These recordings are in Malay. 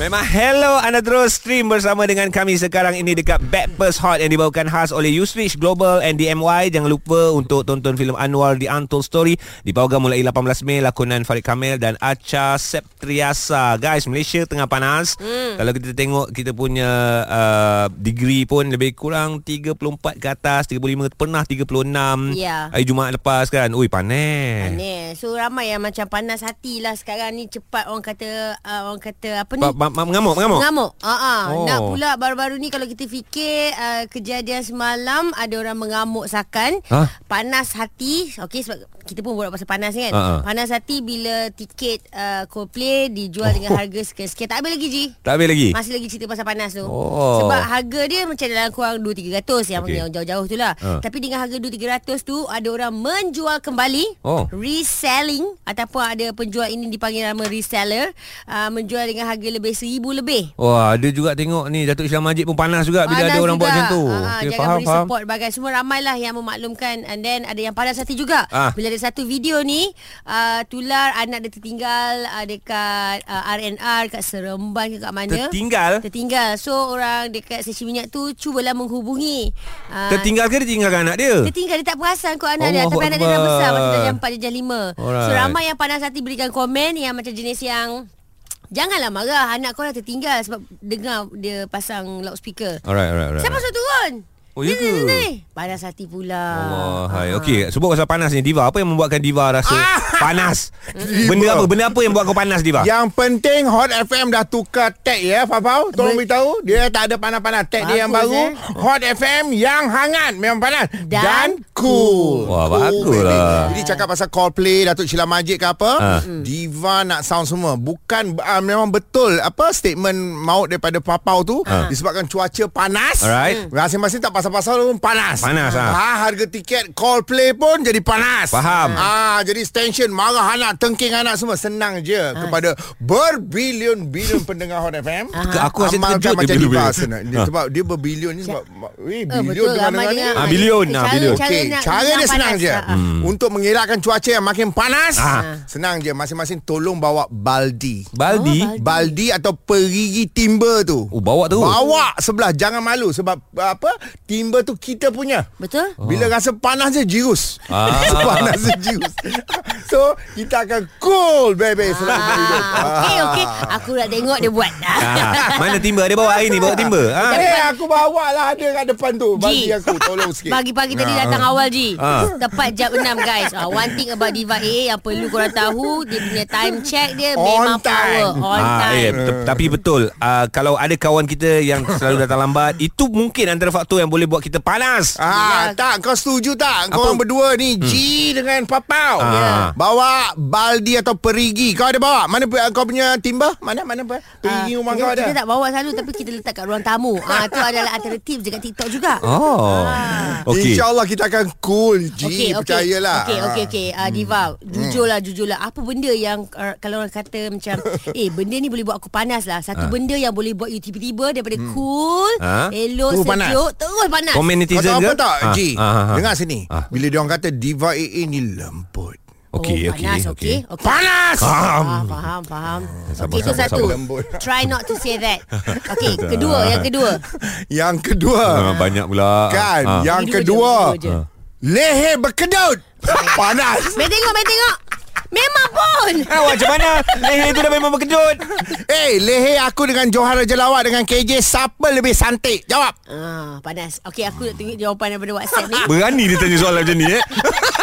Memang hello anda terus stream bersama dengan kami sekarang ini dekat Backpast Hot yang dibawakan khas oleh Usrich Global and DMY. Jangan lupa untuk tonton filem Anwar The Untold Story di program mulai 18 Mei lakonan Farid Kamil dan Acha Septriasa. Guys, Malaysia tengah panas. Hmm. Kalau kita tengok kita punya uh, degree pun lebih kurang 34 ke atas, 35 pernah 36. Ya. Hari Jumaat lepas kan. Ui panas. Panas. So ramai yang macam panas hati lah sekarang ni cepat orang kata uh, orang kata apa ni? Ma, mengamuk, mengamuk. Mengamuk. Ha ah. Oh. Nak pula baru-baru ni kalau kita fikir uh, kejadian semalam ada orang mengamuk sakan, Ha? panas hati. Okey sebab kita pun borak pasal panas kan. Ha, ha. Panas hati bila tiket uh, Coldplay dijual oh. dengan harga sekian-sekian. Tak habis lagi Ji. Tak habis lagi. Masih lagi cerita pasal panas tu. Oh. Sebab harga dia macam dalam kurang 2-300 yang, Okey. yang jauh-jauh tu lah. Ha. Tapi dengan harga 2-300 tu ada orang menjual kembali. Oh. Reselling ataupun ada penjual ini dipanggil nama reseller. Uh, menjual dengan harga lebih seribu lebih. Wah, ada juga tengok ni Datuk Islam Majid pun panas juga bila Panas ada orang juga. buat macam tu. Ha, Okey, jangan faham, beri faham. support bagai semua ramailah yang memaklumkan and then ada yang panas hati juga. Ah. Bila ada satu video ni uh, tular anak dia tertinggal uh, dekat uh, RNR kat Seremban ke kat mana. Tertinggal? Tertinggal. So orang dekat stesen minyak tu cubalah menghubungi. Uh, Tertinggal ke dia tinggalkan anak dia? Tertinggal dia tak perasan kot anak dia Allahu Tapi anak dia dah besar Masa dah jam 4 dia jam 5 Alright. So ramai yang panas hati berikan komen Yang macam jenis yang Janganlah marah Anak kau dah tertinggal Sebab dengar dia pasang loudspeaker Alright, alright, alright. Siapa suruh turun? Oh, ya ke? Panas hati pula Allah, hai. Ah. Okey, sebut pasal panas ni Diva, apa yang membuatkan Diva rasa panas? Benda apa? Benda apa yang buat kau panas Diva? Yang penting Hot FM dah tukar tag ya Fafau Tolong Ber- beritahu Dia tak ada panas-panas Tag dia yang Bagus, baru eh. Hot FM yang hangat Memang panas Dan cool Wah, Cool, bagus baby. lah. Jadi cakap pasal Coldplay Datuk Sheila Majid ke apa Ha. Diva nak sound semua Bukan uh, Memang betul Apa statement maut daripada Papau tu Disebabkan cuaca panas Alright. Masing-masing tak pasal-pasal pun panas Panas, ha. ha. Harga tiket Coldplay pun jadi panas Faham. Ah, jadi tension marah anak, tengking anak semua senang je Ah. kepada berbilion-bilion pendengar Hot FM. Ke- aku rasa Amalkan terkejut macam dia Diva. Dia, Ha. sebab dia berbilion ni sebab eh bilion dengar ni. Ah, bilion, ah, bilion. Okey, nak, cara dia senang panas. je. Ah, ah. Untuk mengelakkan cuaca yang makin panas, Ah. senang je. Masing-masing tolong bawa baldi. Baldi? Oh, Baldi atau perigi timber tu. Oh, bawa tu. Bawa sebelah jangan malu sebab apa? Timber tu kita punya. Betul? Bila rasa panas je jirus. Ah. panas je jirus. so kita akan cool baby selama hidup. Ah, Okey, okey. Aku nak tengok dia buat. Ah, mana timba? Dia bawa hari ni bawa timba. Ha. Eh aku bawa lah ada kat depan tu Bagi aku tolong sikit Pagi-pagi tadi Ah. datang awal Ji Ah. Tepat jam 6 guys. Uh, One thing about Diva AA Yang perlu korang tahu Dia punya time check dia On Memang time. power. On Ah, eh, time. t- tapi betul. Uh, kalau ada kawan kita yang selalu datang lambat itu mungkin antara faktor yang boleh buat kita panas. Ah, tak kau setuju tak? Kau orang berdua ni G dengan Papau. Hmm. Ah. Bawa baldi atau perigi. Kau ada bawa? Mana pu- kau punya timba? Mana mana Perigi Ah, rumah kau ada? Kita tak bawa selalu Tapi kita letak kat ruang tamu. Ah, Itu adalah antara tips Dekat TikTok juga. Oh. Okey. InsyaAllah kita akan cool G Okey, okey. Percayalah Okey, Ah. okey, okey. Uh, Diva, jujurlah, jujurlah. Apa benda yang uh, kalau orang kata macam, eh benda ni boleh buat aku panas lah. Satu Ah. benda yang boleh buat you tiba-tiba daripada cool, Ah. elok, Terus panas. sejuk, terus panas. Komen Kau netizen tahu ke? apa tak Ah, G ah, ah, ah. Dengar sini Ah. Bila dia orang kata Diva AA ni lembut Okey, oh, okey, panas, okey. okey. okey. Panas Faham. Ah, faham, faham. Sabar, Okey, itu sabar, satu. sabar. Try not to say that. Okey, kedua, yang kedua. Yang kedua Ah, banyak pula. Kan Ah. Yang Ini dua je, kedua dua je. Leher berkedut Panas Main tengok, main tengok. Memang pun. Ah, macam mana? Leher tu dah memang berkedut. Eh leher aku dengan Johara Jelawat Dengan KJ Siapa lebih santik Jawab Ah, panas. Okey, aku nak tengok jawapan daripada WhatsApp ni. Berani dia tanya soalan macam ni eh.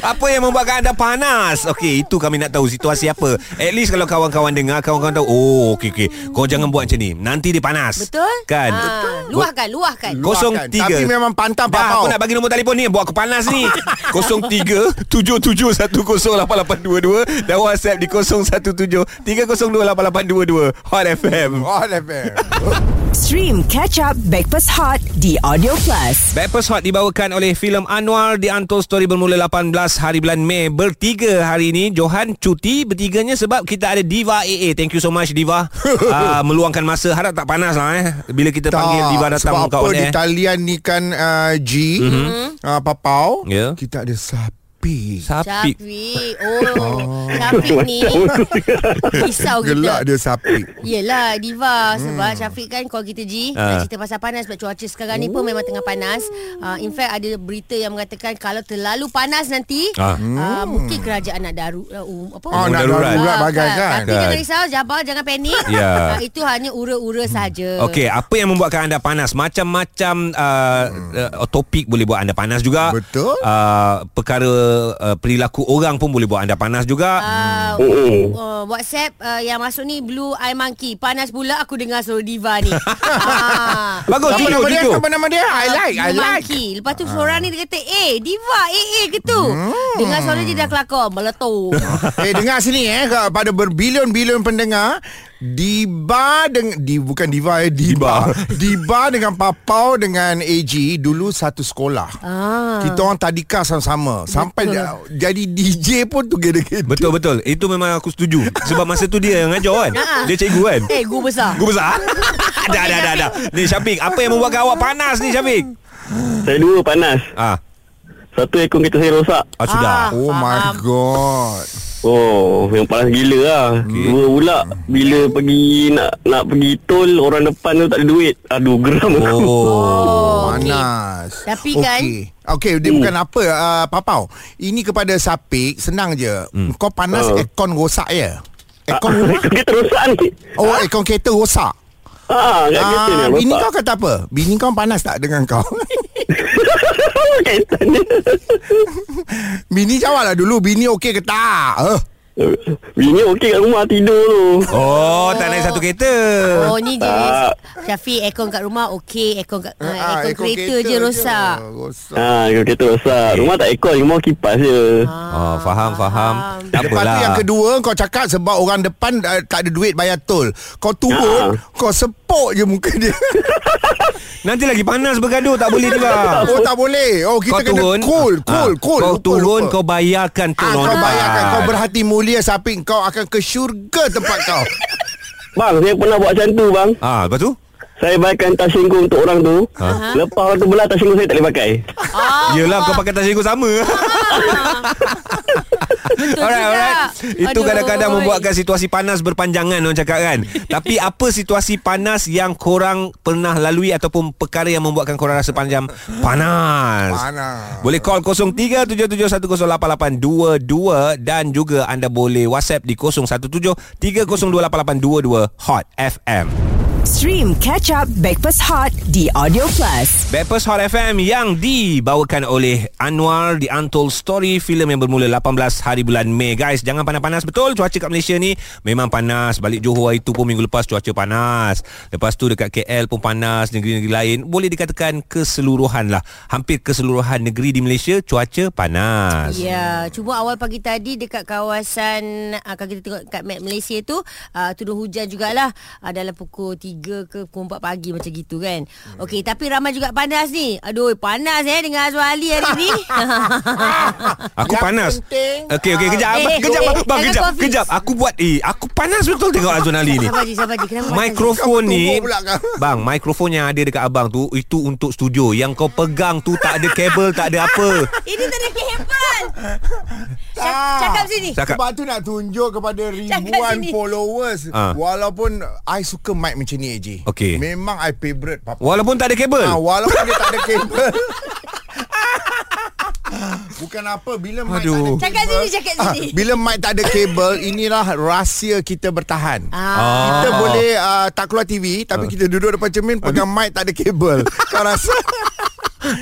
Apa yang membuatkan anda panas? Okey, itu kami nak tahu situasi apa. At least kalau kawan-kawan dengar, kawan-kawan tahu, oh okey okey. Kau jangan buat macam ni. Nanti dia panas. Betul? Kan? Ah, luahkan, luahkan. Kosong Luahkan. tiga. Tapi memang pantang Dah, papau aku nak bagi nombor telefon ni Buat aku panas ni 03 77108822 Dan WhatsApp di 017 3028822 Hot FM Oh FM Stream Catch Up Backpass Hot di Audio Plus. Backpast Hot dibawakan oleh filem Anwar The Untold Story bermula 18 hari bulan Mei Bertiga hari ini. Johan cuti Bertiganya sebab kita ada Diva AA Thank you so much Diva. Uh, Meluangkan masa. Harap tak panas lah eh. Bila kita panggil Diva datang Sebab apa? on di talian ni kan uh, G mm-hmm. uh, Papau. Ya. Kita ada Sapi Sapi. Sapi. Syafiq Oh, Syafiq ni Risau kita Gelak dia sapi. Yelah Diva Sebab Syafiq kan Kalau kita G Ah. Nak cerita pasal panas Sebab cuaca sekarang ni pun Memang tengah panas uh, In fact ada berita yang mengatakan Kalau terlalu panas nanti Ah. uh, Mungkin kerajaan nak daru uh, um, apa? Oh, nak darurat. darurat bagai kan. Tapi Kan. jangan risau Jabal jangan panik Ya. uh, Itu hanya ura-ura saja. Okey, apa yang membuatkan anda panas? Macam-macam uh, uh, topik boleh buat anda panas juga. Betul. Uh, perkara uh, perilaku orang pun boleh buat anda panas juga. Uh, Mm-mm. uh, WhatsApp uh, yang masuk ni Blue Eye Monkey Panas pula aku dengar suara Diva ni ah. Bagus, Apa nama dia? Apa nama dia? I like, I Blue like. Monkey Lepas tu seorang ni dia kata Eh Diva Eh eh ke tu Dengar suara dia dah kelakar Meletup Eh dengar sini eh pada berbilion-bilion pendengar Diba dengan di bukan Diva eh Diba. Diba dengan Papau dengan AG dulu satu sekolah. ah. Kita orang tadika sama-sama Sampai dia, jadi DJ pun together-together Betul betul. Itu memang aku setuju. Sebab masa tu dia yang ngajar kan. Dia cikgu kan. Eh gua besar Gua besar. Ada ada ada. Ni Syafiq, apa yang membuatkan awak panas ni Syafiq? Saya dua panas. Ah, Satu ekor kereta saya rosak. ah sudah. Ah. Oh my Faham. god Oh, yang panas gila lah. Okay. Dua pula bila pergi nak nak pergi tol orang depan tu tak ada duit. Aduh, geram aku. Oh. Oh, okey. Panas Tapi kan- Okey Okey dia Hmm. bukan apa uh, Papau Ini kepada Sapik Senang je Hmm. Kau panas Oh. aircon rosak ya Aircon Ekor kereta rosak ni. Oh aircon kereta rosak Ah, kat kereta ni Ah, bini kau kata apa? Bini kau panas tak dengan kau? Bini jawablah dulu Bini okey ke tak? Uh. Bini okey kat rumah tidur tu. Oh, tak naik satu kereta. Oh ni jenis Tak. Syafiq aircon kat rumah Okey Aircon kat uh, Ah, aircon kereta, je rosak rosak. Ah, ekor kereta rosak. Rumah tak ekor, rumah kipas je. Oh, faham faham. Tak Lepas tu yang kedua Kau cakap sebab orang depan uh, Tak ada duit bayar tol Kau turun Kau sepuk je muka dia Nanti lagi panas bergaduh tak boleh juga. Oh tak boleh Oh kita kau kena turun cool Cool Ah, cool Kau Lupa, turun lupa. Kau bayarkan tu Ah, kau depan. bayarkan Kau berhati mulia Sapi Kau akan ke syurga tempat kau Bang, saya pernah buat macam tu bang. Ah, lepas tu? Saya bayarkan tas singgung untuk orang tu. Lepas orang tu belah tas singgung saya tak boleh pakai. ah, Yelah kau pakai tas singgung sama. Betul Alright, juga. alright. Itu Aduh. kadang-kadang membuatkan situasi panas berpanjangan orang cakap kan. Tapi apa situasi panas yang korang pernah lalui ataupun perkara yang membuatkan korang rasa panjang panas? Panas. Boleh call 0377108822 dan juga anda boleh WhatsApp di 0173028822 Hot FM. Stream Catch Up Backpass Hot di Audio Plus. Backpast Hot FM yang dibawakan oleh Anwar The Untold Story filem yang bermula 18 hari bulan Mei. Guys jangan panas-panas. Betul cuaca kat Malaysia ni memang panas. Balik Johor hari tu pun minggu lepas cuaca panas. Lepas tu dekat KL pun panas. Negeri-negeri lain boleh dikatakan keseluruhan lah. Hampir keseluruhan negeri di Malaysia cuaca panas. Ya, cuma awal pagi tadi dekat kawasan uh, kalau kita tengok kat map Malaysia tu uh, turun hujan jugalah. Uh, dalam pukul 3 ke pukul 4 pagi macam gitu kan. Hmm. Okey, tapi ramai juga panas ni. Aduh, panas eh dengan Azwali hari ni. Aku Yang panas. Okey okey kejap Eh, abang, eh, kejap eh, bang, kejap confuse. kejap aku buat eh aku panas betul tengok Azwan Ali ni. sabar je, sabar je. Kenapa? Mikrofon ni. Bang mikrofon yang ada dekat abang tu Itu untuk studio Yang kau pegang tu Tak ada kabel Tak ada apa Ini tak ada kabel. Cak- Tak. Cakap sini. Cakap Sebab tu nak tunjuk kepada ribuan followers Ah. Walaupun I suka mic macam ni AJ Okey. Memang I favourite Papa Walaupun tak ada kabel Ah, walaupun dia tak ada kabel. Bukan apa bila mic Aduh. tak ada Cakap sini, cakap ah, sini. Bila mic tak ada kabel, inilah rahsia kita bertahan. Ah. Kita boleh uh, tak keluar TV tapi kita duduk depan cermin pegang mic tak ada kabel. Kau rasa?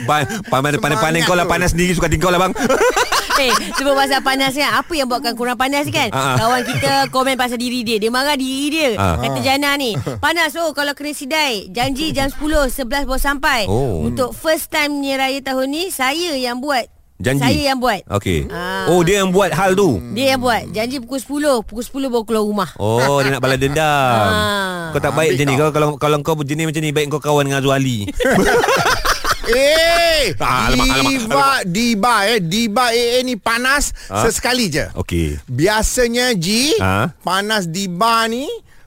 Pa- Pandai-pandai kau lah. Panas sendiri Suka tingkau lah bang Eh, sebab pasal panas kan. Apa yang buatkan kurang panas kan? Ah. Kawan kita komen pasal diri dia. Dia marah diri dia. Ah. Kata Jana ni Panas oh kalau kena sidai. Janji jam 10 11 baru sampai. Oh. Untuk first time ni raya tahun ni Saya yang buat. Janji? Saya yang buat. Okey. Ah. Oh dia yang buat hal tu? Dia yang buat. Janji pukul 10 Pukul 10 baru keluar rumah. Oh dia nak balas dendam. Ah. Kau tak baik Ambil macam ni. kau. kalau kalau kau jenis macam ni baik kau kawan dengan Azwan Ali. Eh, Ah, alamak, alamak, Diva, Diva eh, Diva AA ni panas Ah. sesekali je. Okey. Biasanya Ji, Ah. panas Diva ni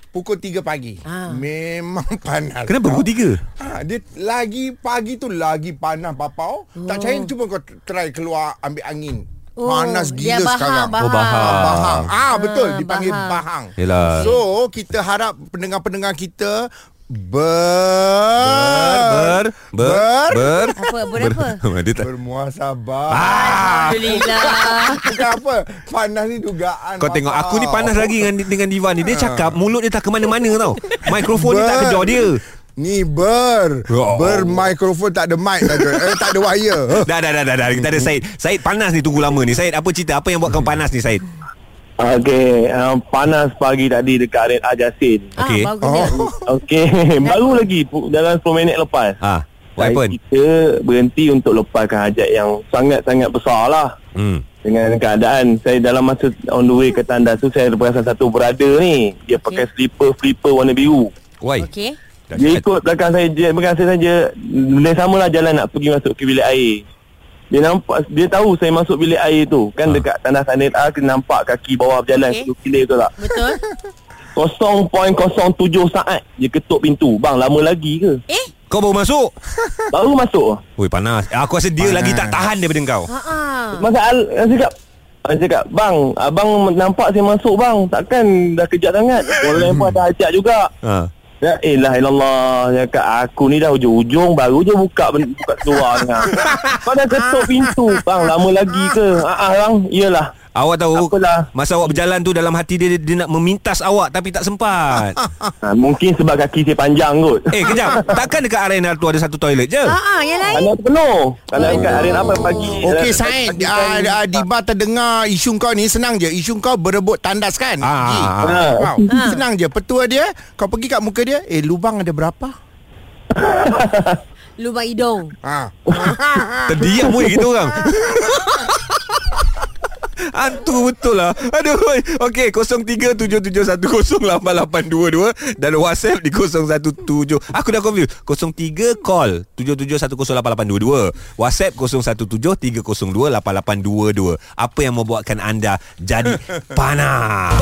pukul 3 pagi. Ah. Memang panas. Kenapa pukul tiga? Ha, dia lagi pagi tu lagi panas papau. Tak percaya cuba kau try keluar ambil angin. Oh, Panas dia gila bahang, sekarang. bahang. Oh, bahang. Bahang. Ah betul dipanggil bahang. bahang. Yelah. So kita harap pendengar-pendengar kita ber Ber Ber Ber Apa, berapa? Dia tak bermuasabah. Ah, Alhamdulillah. Bukan apa Panas ni dugaan Kau tengok aku ni panas lagi dengan dengan Diva ni. Dia cakap mulut dia tak ke mana-mana tau. Mikrofon ni tak Ber. kejar dia. Ni ber Ya Ber mikrofon tak ada mic tak ada, eh, tak ada wire Dah dah dah dah, dah. Kita ada Said. Said panas ni tunggu lama ni. Said apa cerita? Apa yang buat kau panas ni Said? Okey, um, panas pagi tadi dekat Aren Ajasin. Okey. Ah, bagus Oh. Okey, baru lagi dalam 10 minit lepas. Ah, what happened? kita berhenti untuk lepaskan hajat yang sangat-sangat besar lah. Hmm. Dengan keadaan saya dalam masa on the way ke tandas tu saya perasan satu brother ni dia pakai slipper flipper warna biru. Why? Okey. Dia ikut belakang saya dia belakang saya saja dia samalah jalan nak pergi masuk ke bilik air. Dia nampak dia tahu saya masuk bilik air tu kan Ah. dekat tandas Sanit A kena nampak kaki bawah berjalan okay. kilir tu tak. Betul. 0.07 saat dia ketuk pintu. Bang lama lagi ke? Eh? Kau baru masuk? Baru masuk. Oi panas. Aku rasa dia Panas. lagi tak tahan daripada kau. Ha ah. Masa Al Al cakap Al cakap Bang Abang nampak saya masuk bang Takkan dah kejap sangat Orang lain pun ada hajat juga Ha. Ya elah ilallah Dia cakap aku ni dah ujung-ujung Baru je buka buka keluar Kau dah ketuk pintu. Bang lama lagi ke? Ah, ah bang Iyalah Awak tahu Apalah. Masa awak berjalan tu Dalam hati dia Dia nak memintas awak Tapi tak sempat. Ha, Mungkin sebab kaki saya panjang kot. Eh kejap. Takkan dekat arena tu Ada satu toilet je? Ha ah, yang lain. Kerana penuh. Kalau dekat hari apa? Pagi. Okey Said pagi uh, kan- uh, Diba terdengar isu kau ni Senang je. Isu kau berebut tandas kan? Ah, ah, ah. Wow. Ah. Senang je. Petua dia Kau pergi kat muka dia Eh lubang ada berapa? Lubang hidung. Ha. Terdiam pun kita orang Hantu betul lah. Aduh Okey 0377108822 Dan WhatsApp di 017 Aku dah confused 03 call 77108822 WhatsApp 0173028822 Apa yang membuatkan anda Jadi panas?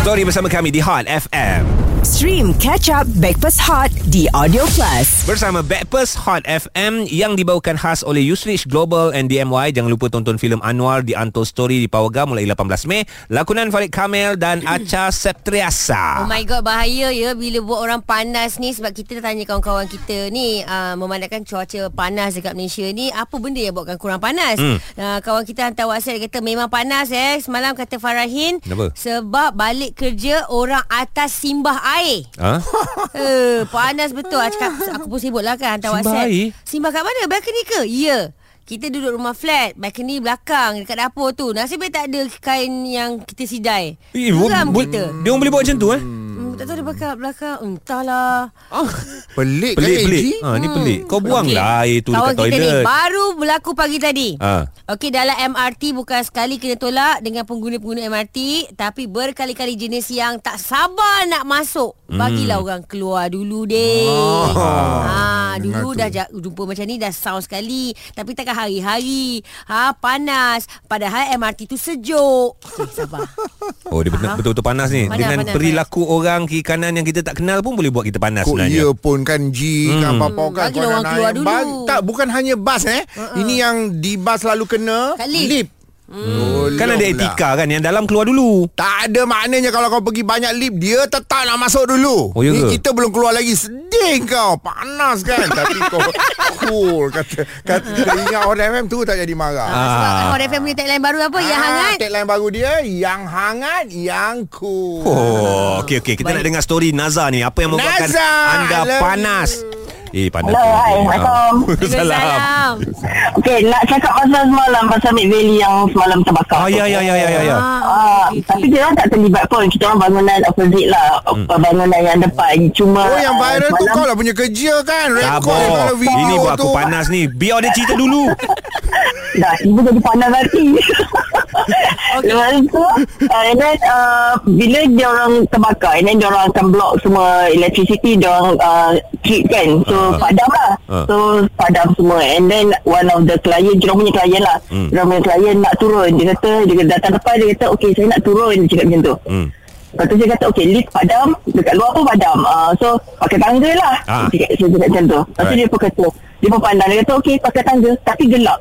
Story bersama kami di Hot FM Stream Catch Up Backpass Hot di Audio Plus. Bersama Backpast Hot FM yang dibawakan khas oleh Usrich Global and DMY. Jangan lupa tonton filem Anwar di Untold Story di Power mulai 18 Mei. Lakonan Farid Kamel dan Acha Septriasa. Oh my god bahaya ya bila buat orang panas ni sebab kita dah tanya kawan-kawan kita ni uh, memandangkan cuaca panas dekat Malaysia ni apa benda yang buatkan kurang panas. Hmm. Uh, kawan kita hantar WhatsApp dia kata memang panas eh semalam kata Farahin Kenapa? sebab balik kerja orang atas simbah air. Ha? Eh, panas betul. Aku, cakap, aku pun sibuk lah kan hantar Simbah WhatsApp. air? Simbah kat mana? Balcony ke? Ya. Kita duduk rumah flat Balcony belakang Dekat dapur tu Nasib baik tak ada kain yang kita sidai Eh, Geram kita Dia orang boleh buat macam tu eh? Hmm, Tak tahu dia belakang, belakang Entahlah Pelik kan Pelik pelik. Ha ni pelik. Kau buang lah air tu Kawan dekat kita ni. Baru berlaku pagi tadi Ha. Okey dalam MRT Bukan sekali kena tolak Dengan pengguna-pengguna MRT Tapi berkali-kali jenis yang Tak sabar nak masuk Bagilah orang keluar dulu deh Oh. ha, Dengar Dulu tu. dah jumpa macam ni Dah sound sekali Tapi takkan hari-hari ha, Panas Padahal MRT tu sejuk Okey sabar Oh dia betul- Ha? betul-betul panas ni. Panas, Dengan panas, perilaku orang kiri kanan yang kita tak kenal pun boleh buat kita panas Kok sebenarnya. iya pun kan Ji hmm. kan apa kan Bagilah orang keluar dulu. bas- Tak bukan hanya bas eh uh-uh. Ini yang di bas selalu kena Kat lift. lift. Hmm. Kan ada etika kan yang dalam keluar dulu. Tak ada maknanya kalau kau pergi banyak lift Dia tetap nak masuk dulu. Oh, ya Ni kita belum keluar lagi Sedih kau. Panas kan? Tapi kau cool. Kata, kata Ingat orang FM tu tak jadi marah? Ha, Sebab kan Hot FM punya tagline baru apa? Yang Ah, hangat. Tagline baru dia Yang hangat Yang cool. Oh, okey okey. Kita nak dengar story Naza ni. Apa yang membuatkan Naza, anda panas? Eh, panas. Hello, tu. Ah. Assalamualaikum. Salam. Okey, nak cakap pasal semalam pasal Mid Valley yang semalam terbakar. Ah, ya ya ya ya ya. ya. Ah, Ah, tapi dia orang tak terlibat pun. Kita orang bangunan opposite lah. Hmm. Bangunan yang depan. Cuma Oh yang ah, viral tu semalam- kau lah punya kerja kan Rekod Sabar. kalau video Ini buat aku tu. panas ni. Biar dia cerita dulu. Dah tiba jadi panas hati okay. Lepas tu uh, And then uh, Bila dia orang terbakar And then dia orang akan block semua Electricity Dia orang uh, keep kan So Ah. padam lah Ah. So padam semua And then One of the client Dia orang punya client lah Hmm. Dia orang punya client nak turun Dia kata Dia datang depan Dia kata Okay saya nak turun Dia cakap macam tu Hmm. Lepas tu saya kata Okay lift padam Dekat luar pun padam uh, So pakai tangga lah Ah. Saya cakap saya cakap macam tu Lepas tu Alright. dia pun kata Dia pun pandang Dia kata okay pakai tangga Tapi gelap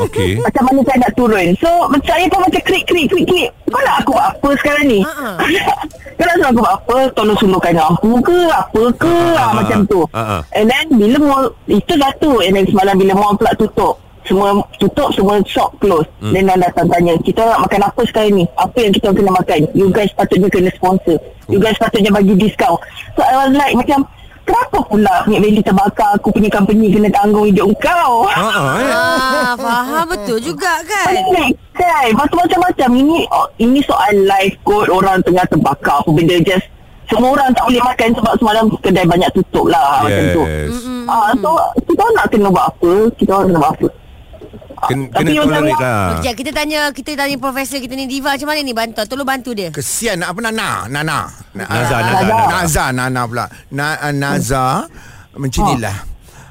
Okey. Macam mana saya nak turun? So macam saya pun macam krik krik krik krik Kau nak aku buat apa sekarang ni? Ha-ha. Kau nak suruh aku buat apa? Tolong suluhkan lampu ke? Apa ke? Ah, Macam tu. Ha-ha. And then bila mall Itu satu And then semalam bila mall pula tutup semua tutup semua shop close. Hmm. then orang datang tanya kita nak makan apa sekarang ni? Apa yang kita kena makan? You guys patutnya kena sponsor. You guys patutnya bagi discount. So I was like macam kenapa pula Mik Valley terbakar? Aku punya company kena tanggung hidup kau. Ha ah. eh. Ah, faham. Betul juga kan. Pelik kan? Lepas tu macam-macam. Ini oh, ini soal life kot Orang tengah terbakar. Apa benda just Semua orang tak boleh makan Sebab semalam kedai banyak tutup lah Macam tu. Yes. Ah, so kita nak kena buat apa? Kita orang kena buat apa Kena, kena tolerate lah. Sekejap kita tanya kita tanya profesor kita ni Diva macam mana ni? Bantu tolong bantu dia. Kesian apa Nana Nana Na- Naza, ah, Naza. Nana pula. Na, ah, Naza Macam ni lah.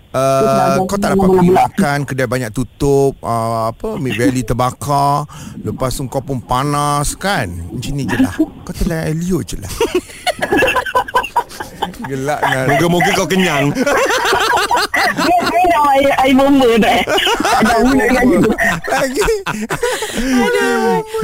Uh, kau tak dapat pergi makan Kedai banyak tutup uh, Apa Mid Valley terbakar Lepas tu kau pun panas kan? Macam ni je lah. Kau telah Elio je lah. Gelak nak Moga-moga kau kenyang. Nak air, air bomba eh. Ada Lagi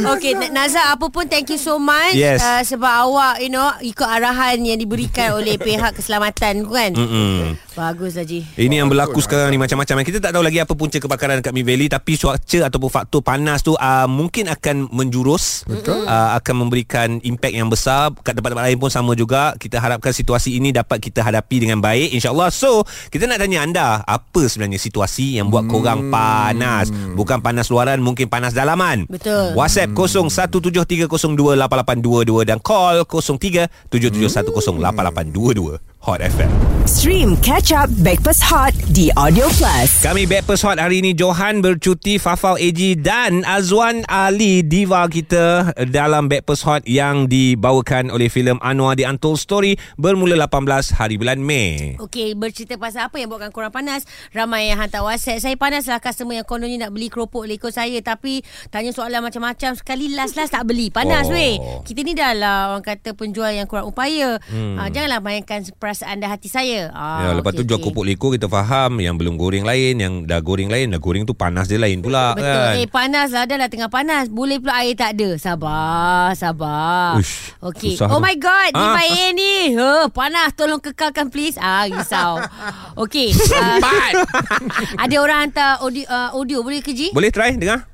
Okey Na- Naza apa pun thank you so much Yes. uh, sebab awak you know ikut arahan yang diberikan oleh pihak keselamatan kan. Mm-mm. Bagus Haji. Ini yang berlaku sekarang ni macam-macam. Kita tak tahu lagi apa punca kebakaran dekat Mid Valley tapi cuaca ataupun faktor panas tu uh, mungkin akan menjurus. Betul. Uh, akan memberikan impak yang besar kat tempat-tempat lain pun sama juga. Kita harapkan situasi ini dapat kita hadapi dengan baik insya-Allah. So, kita nak tanya anda, apa sebenarnya situasi yang buat korang panas? Bukan panas luaran, mungkin panas dalaman. Betul. WhatsApp 0173028822 dan call 0377108822 Hot FM. Stream Catch Up Backpass Hot di Audio Plus. Kami Backpers Hot hari ini Johan bercuti Fafau AG dan Azwan Ali diva kita dalam Backpers Hot yang dibawakan oleh filem Anwar The Untold Story bermula 18 hari bulan Mei. Okey, bercerita pasal apa yang buatkan korang panas? Ramai yang hantar WhatsApp. Saya panas lah customer yang kononnya nak beli keropok lekor saya tapi tanya soalan macam-macam sekali last-last tak beli. Panas Oh. weh. Kita ni dah lah orang kata penjual yang kurang upaya. Hmm. Ha, janganlah mainkan perasaan dan hati saya. Ya, Ah, lepas tu okey, jual okey. kopok lekor kita faham yang belum goreng lain, yang dah goreng lain, dah goreng tu panas dia lain pula Betul. kan. Eh panas lah dah lah tengah panas. Boleh pula air tak ada. Sabar, sabar. Uish, Okey. Oh tu. my god, ni Ah. air ni. Huh, panas tolong kekalkan please. Ah, risau. Okey. Uh, ada orang hantar audio, uh, audio boleh ke Ji? Boleh try dengar?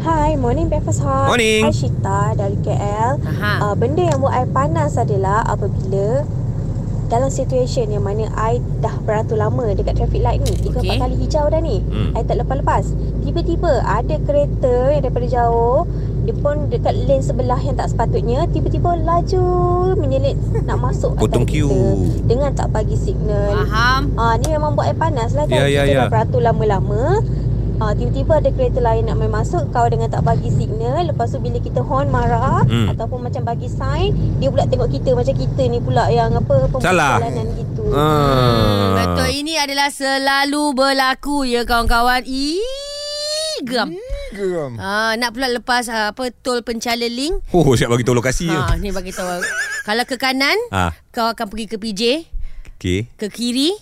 Hi, morning breakfast hot. Morning. Hi Shita dari KL. Aha. Uh, benda yang buat I panas adalah apabila dalam situasi yang mana I dah beratur lama dekat traffic light ni. Tiga Okey. empat kali hijau dah ni. Hmm. I tak lepas-lepas. Tiba-tiba ada kereta yang daripada jauh dia pun dekat lane sebelah yang tak sepatutnya tiba-tiba laju menyelit nak masuk Potong queue. dengan tak bagi signal. Faham. Ah ni memang buat I panas lah Ya, kan. ya, Kita ya. dah beratur lama-lama. Ah tiba-tiba ada kereta lain nak main masuk kau dengan tak bagi signal. Lepas tu bila kita horn marah Hmm. hmm. ataupun macam bagi sign, dia pula tengok kita macam kita ni pula yang apa Salah. perjalanan gitu. Ah. Betul ini adalah selalu berlaku ya kawan-kawan. Ih, geram. Geram Ah, nak pula lepas ah, apa tol pencala link. Oh, siap bagi tahu lokasi. Ha, ni bagi tahu. Kalau ke kanan, Ah, kau akan pergi ke PJ, okey. ke kiri,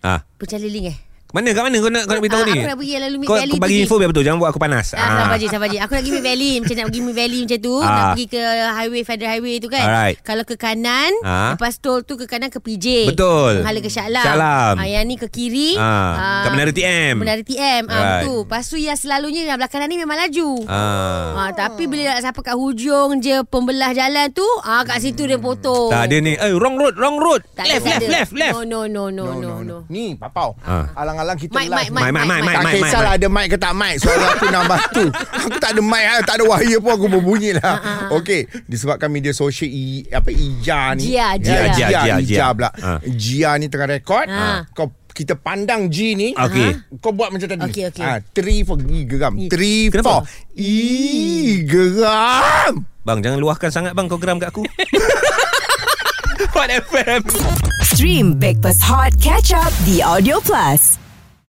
Ah, pencala link eh. Mana kat mana kau nak kau nak beritahu Ah, ni? aku nak pergi lalu Mid Valley kau bagi info biar betul. Jangan buat aku panas. Ah, sabar je, sabar je. Aku nak pergi Mid Valley Macam nak pergi Mid Valley macam tu Ah. Nak pergi ke highway Federal Highway tu kan Alright. Kalau ke kanan Ah. Lepas tol tu ke kanan ke PJ Betul. Menghala ke Shah Alam Shah Alam. ah, Yang ni ke kiri Ah, kat Menara TM. Menara TM ah, Alright. tu. Lepas tu yang selalunya Yang belah kanan ni memang laju Ah. Ah, tapi bila nak sampai kat hujung je pembelah jalan tu, ah kat situ dia potong. Tak ada ni. Eh, wrong road, wrong road. Tak left, ada, left, left, tak ada. left. No, no, no, no, no, no. Ni papau Ah. Alang-alang kita Mic, live mic. Mic, mic, mic, mic, Tak kisahlah ada mic ke tak mic Soalan aku nak bantu Aku tak ada mic ah, Tak ada wire pun Aku berbunyi Ah, lah Okey Disebabkan media sosial i, Apa Ija ni Jia, Jia. Jia, Jia, Jia, Ija Jia. pula Ah. Jia ni tengah rekod Ah. Kau kita pandang G ni Okey. Kau buat macam tadi Okey, okey. Ah, Three for I geram Three Kenapa? for I geram Bang, jangan luahkan sangat bang kau geram kat aku. Hot FM. Stream Backpass Hot Catch Up di Audio Plus.